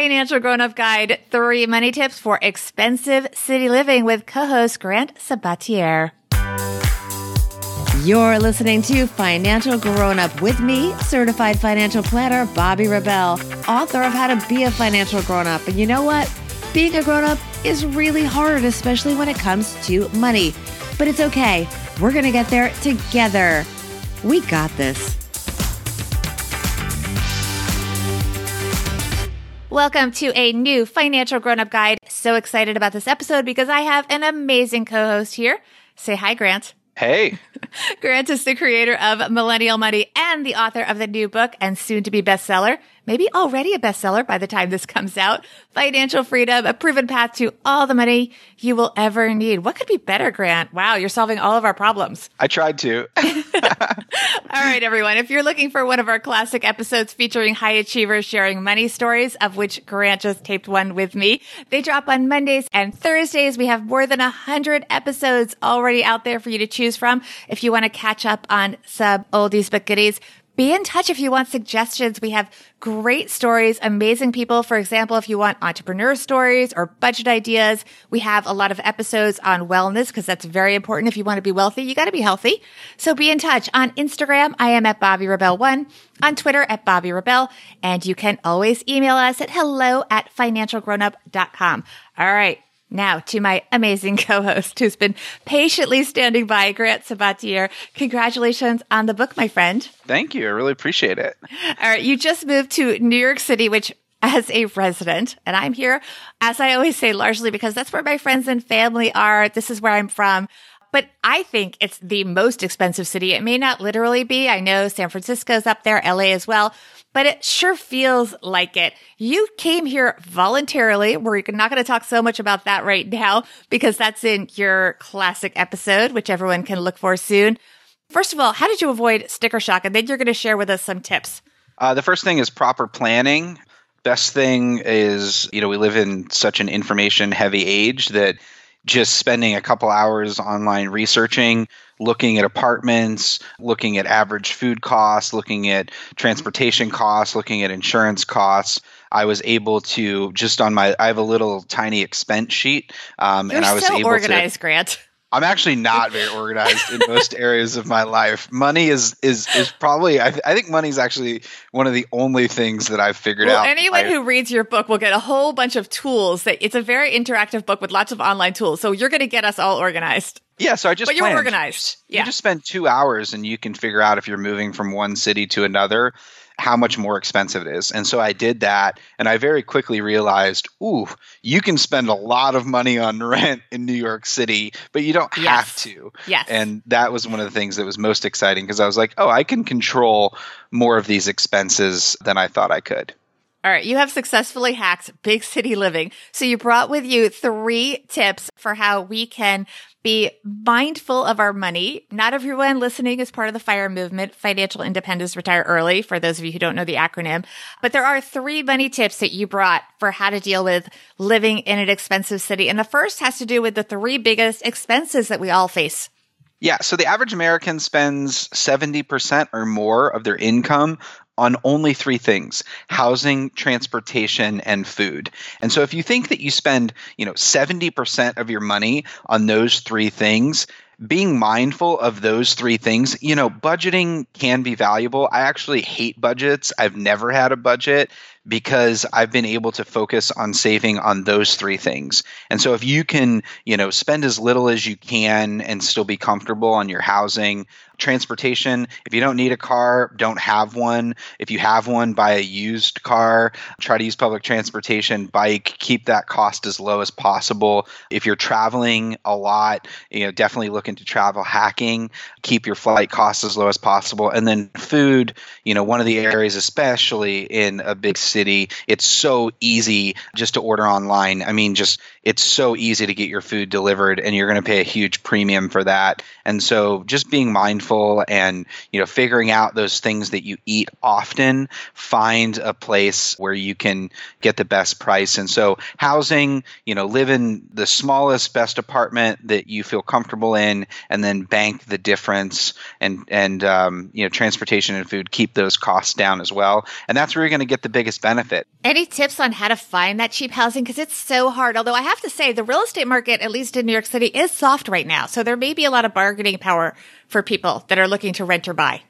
Financial Grown Up Guide Three Money Tips for Expensive City Living with co host Grant Sabatier. You're listening to Financial Grown Up with me, certified financial planner Bobbi Rebell, author of How to Be a Financial Grown Up. And you know what? Being a grown up is really hard, especially when it comes to money. But it's okay. We're going to get there together. We got this. Welcome to a new Financial Grown Up Guide. So excited about this episode because I have an amazing co host here. Say hi, Grant. Hey. Grant is the creator of Millennial Money and the author of the new book and soon to be bestseller, maybe already a bestseller by the time this comes out. Financial freedom, a proven path to all the money you will ever need. What could be better, Grant? Wow, you're solving all of our problems. I tried to. all right, everyone. If you're looking for one of our classic episodes featuring high achievers sharing money stories, of which Grant just taped one with me, they drop on Mondays and Thursdays. We have more than a hundred episodes already out there for you to choose from. If you want to catch up on sub oldies but goodies, be in touch if you want suggestions. We have great stories, amazing people. For example, if you want entrepreneur stories or budget ideas, we have a lot of episodes on wellness because that's very important. If you want to be wealthy, you got to be healthy. So be in touch on Instagram. I am at Bobbi Rebell one on Twitter at Bobbi Rebell. And you can always email us at hello at financialgrownup.com. All right. Now to my amazing co-host who's been patiently standing by, Grant Sabatier. Congratulations on the book, my friend. Thank you. I really appreciate it. All right. You just moved to New York City, which as a resident, and I'm here, as I always say, largely because that's where my friends and family are. This is where I'm from. But I think it's the most expensive city. It may not literally be. I know San Francisco's up there, LA as well but it sure feels like it. You came here voluntarily. We're not going to talk so much about that right now because that's in your classic episode, which everyone can look for soon. First of all, how did you avoid sticker shock? And then you're going to share with us some tips. Uh, the first thing is proper planning. Best thing is, you know, we live in such an information heavy age that just spending a couple hours online researching looking at apartments, looking at average food costs, looking at transportation costs, looking at insurance costs. I was able to just on my I have a little tiny expense sheet, um, and I was so able organized, to, Grant. I'm actually not very organized in most areas of my life. Money is is is probably I, th- I think money is actually one of the only things that I've figured well, out. Anyone I, who reads your book will get a whole bunch of tools. That it's a very interactive book with lots of online tools. So you're going to get us all organized. Yeah, so I just but you're organized. Yeah. You just spend two hours and you can figure out if you're moving from one city to another how much more expensive it is. And so I did that and I very quickly realized, ooh, you can spend a lot of money on rent in New York City, but you don't yes. have to. Yes. And that was one of the things that was most exciting because I was like, oh, I can control more of these expenses than I thought I could. All right, you have successfully hacked big city living. So you brought with you three tips for how we can be mindful of our money. Not everyone listening is part of the FIRE movement, financial independence, retire early, for those of you who don't know the acronym. But there are three money tips that you brought for how to deal with living in an expensive city. And the first has to do with the three biggest expenses that we all face. Yeah, so the average American spends 70% or more of their income on only three things housing, transportation, and food. And so if you think that you spend, you know, 70% of your money on those three things, being mindful of those three things, you know, budgeting can be valuable. I actually hate budgets. I've never had a budget because I've been able to focus on saving on those three things. And so if you can, you know, spend as little as you can and still be comfortable on your housing, transportation. If you don't need a car, don't have one. If you have one, buy a used car. Try to use public transportation, bike, keep that cost as low as possible. If you're traveling a lot, you know, definitely look into travel hacking. Keep your flight costs as low as possible. And then food, you know, one of the areas, especially in a big city, it's so easy just to order online. I mean, just it's so easy to get your food delivered and you're going to pay a huge premium for that. And so just being mindful and you know figuring out those things that you eat often find a place where you can get the best price and so housing you know live in the smallest best apartment that you feel comfortable in and then bank the difference and and um, you know transportation and food keep those costs down as well and that's where you're going to get the biggest benefit. Any tips on how to find that cheap housing? Because it's so hard. Although I have to say, the real estate market, at least in New York City, is soft right now. So there may be a lot of bargaining power for people that are looking to rent or buy.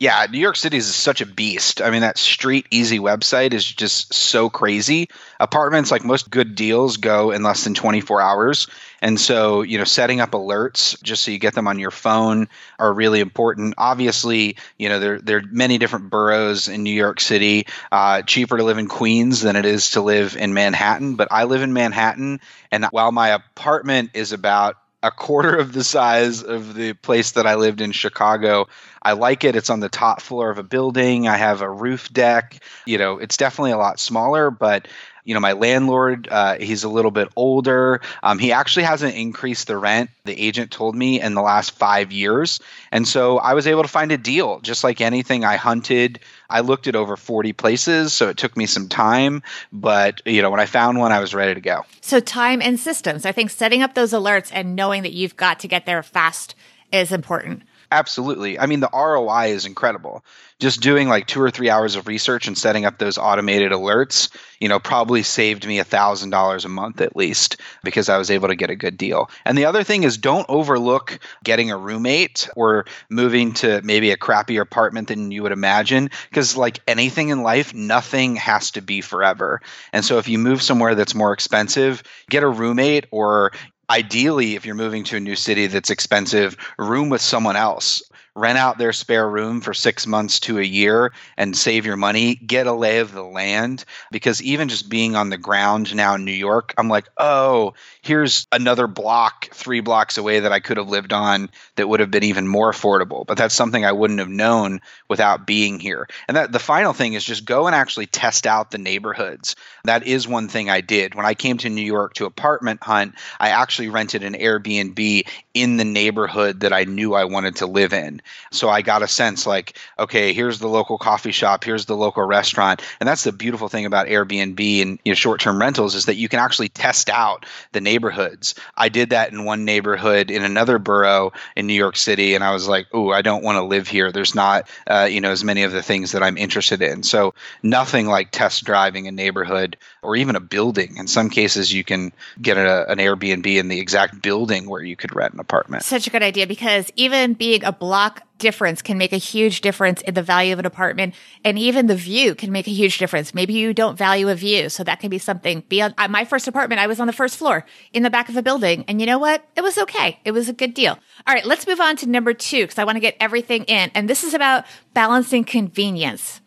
Yeah, New York City is such a beast. I mean, that Street Easy website is just so crazy. Apartments, like most good deals, go in less than 24 hours. And so, you know, setting up alerts just so you get them on your phone are really important. Obviously, you know, there, there are many different boroughs in New York City. Uh, cheaper to live in Queens than it is to live in Manhattan. But I live in Manhattan. And while my apartment is about a quarter of the size of the place that I lived in Chicago. I like it. It's on the top floor of a building. I have a roof deck. You know, it's definitely a lot smaller, but you know, my landlord, uh, he's a little bit older. Um, he actually hasn't increased the rent, the agent told me, in the last five years. And so I was able to find a deal. Just like anything, I hunted. I looked at over 40 places, so it took me some time. But, you know, when I found one, I was ready to go. So, time and systems. I think setting up those alerts and knowing that you've got to get there fast is important. Absolutely. I mean, the ROI is incredible. Just doing like two or three hours of research and setting up those automated alerts, you know, probably saved me a thousand dollars a month at least because I was able to get a good deal. And the other thing is don't overlook getting a roommate or moving to maybe a crappier apartment than you would imagine. Because like anything in life, nothing has to be forever. And so if you move somewhere that's more expensive, get a roommate or ideally if you're moving to a new city that's expensive room with someone else rent out their spare room for six months to a year and save your money, get a lay of the land. Because even just being on the ground now in New York, I'm like, oh, here's another block three blocks away that I could have lived on that would have been even more affordable. But that's something I wouldn't have known without being here. And that the final thing is just go and actually test out the neighborhoods. That is one thing I did. When I came to New York to apartment hunt, I actually rented an Airbnb in the neighborhood that I knew I wanted to live in. So I got a sense like, okay, here's the local coffee shop, here's the local restaurant. And that's the beautiful thing about Airbnb and you know, short-term rentals is that you can actually test out the neighborhoods. I did that in one neighborhood in another borough in New York City, and I was like, oh, I don't want to live here. There's not, uh, you know, as many of the things that I'm interested in. So nothing like test driving a neighborhood or even a building. In some cases, you can get a, an Airbnb in the exact building where you could rent an apartment. Such a good idea because even being a block difference can make a huge difference in the value of an apartment and even the view can make a huge difference. Maybe you don't value a view. So that can be something beyond my first apartment. I was on the first floor in the back of a building. And you know what? It was okay. It was a good deal. All right. Let's move on to number two because I want to get everything in. And this is about balancing convenience.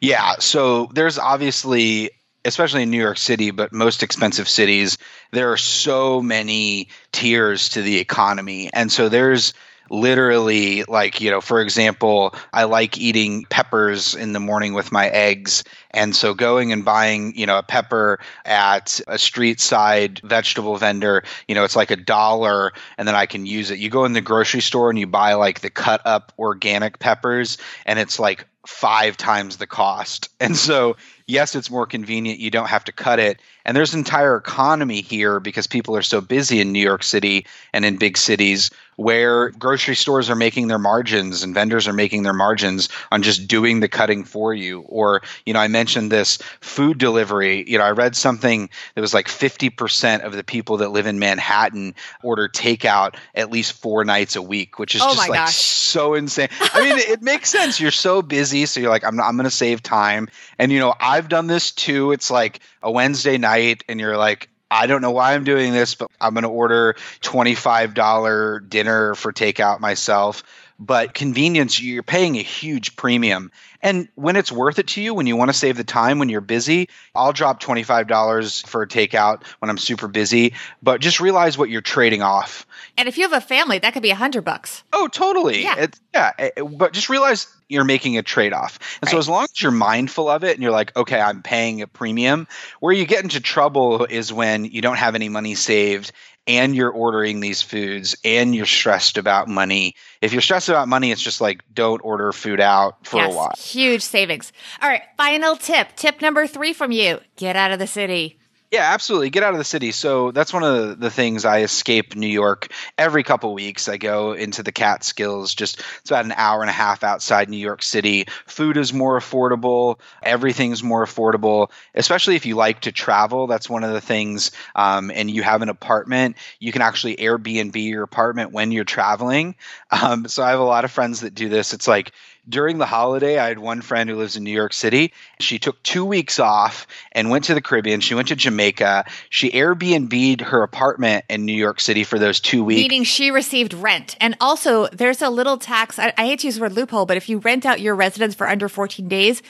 Yeah. So there's obviously especially in New York City, but most expensive cities, there are so many tiers to the economy. And so there's literally like you know for example i like eating peppers in the morning with my eggs and so going and buying you know a pepper at a street side vegetable vendor you know it's like a dollar and then i can use it you go in the grocery store and you buy like the cut up organic peppers and it's like five times the cost and so yes, it's more convenient. You don't have to cut it. And there's an entire economy here because people are so busy in New York City and in big cities where grocery stores are making their margins and vendors are making their margins on just doing the cutting for you. Or, you know, I mentioned this food delivery. You know, I read something that was like 50% of the people that live in Manhattan order takeout at least four nights a week, which is oh just like gosh. so insane. I mean, it, makes sense. You're so busy. So you're like, I'm, I'm going to save time. And, you know, I've done this too. It's like a Wednesday night and you're like, I don't know why I'm doing this, but I'm going to order $25 dinner for takeout myself. But convenience, you're paying a huge premium. And when it's worth it to you, when you want to save the time, when you're busy, I'll drop $25 for a takeout when I'm super busy. But just realize what you're trading off. And if you have a family, that could be a hundred bucks. Oh, totally. Yeah. Yeah. It- but just realize you're making a trade off. And so, as long as you're mindful of it and you're like, okay, I'm paying a premium, where you get into trouble is when you don't have any money saved and you're ordering these foods and you're stressed about money. If you're stressed about money, it's just like, don't order food out for yes, a while. huge savings. All right, final tip. Tip number three from you: get out of the city. Yeah, absolutely. Get out of the city. So that's one of the things I escape New York every couple weeks. I go into the Catskills, just it's about an hour and a half outside New York City. Food is more affordable. Everything's more affordable, especially if you like to travel. That's one of the things. Um, and you have an apartment, you can actually Airbnb your apartment when you're traveling. Um, so I have a lot of friends that do this. It's like during the holiday, I had one friend who lives in New York City. She took two weeks off and went to the Caribbean. She went to Jamaica. She Airbnb'd her apartment in New York City for those two weeks. Meaning she received rent. And also, there's a little tax. I, I hate to use the word loophole, but if you rent out your residence for under 14 days,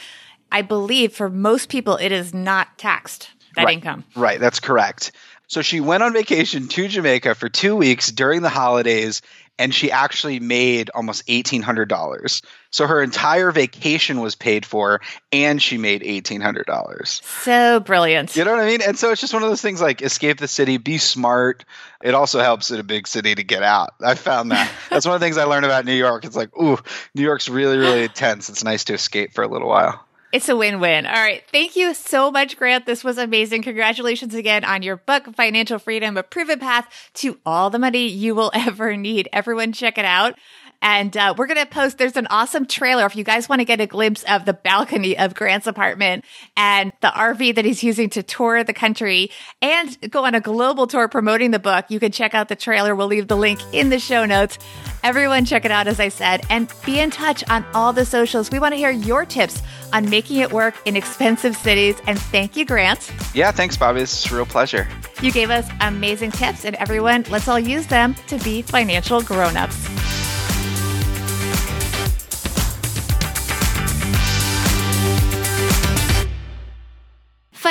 I believe for most people, it is not taxed, that right. income. Right. That's correct. So she went on vacation to Jamaica for two weeks during the holidays and she actually made almost $1,800. So her entire vacation was paid for and she made $1,800. So brilliant. You know what I mean? And so it's just one of those things like escape the city, be smart. It also helps in a big city to get out. I found that. That's one of the things I learned about New York. It's like, ooh, New York's really, really intense. It's nice to escape for a little while. It's a win win. All right. Thank you so much, Grant. This was amazing. Congratulations again on your book, Financial Freedom, a proven path to all the money you will ever need. Everyone, check it out. And uh, we're going to post, there's an awesome trailer if you guys want to get a glimpse of the balcony of Grant's apartment and the RV that he's using to tour the country and go on a global tour promoting the book. You can check out the trailer. We'll leave the link in the show notes. Everyone, check it out, as I said, and be in touch on all the socials. We want to hear your tips on making it work in expensive cities. And thank you, Grant. Yeah, thanks, Bobbi. It's a real pleasure. You gave us amazing tips, and everyone, let's all use them to be financial grown-ups.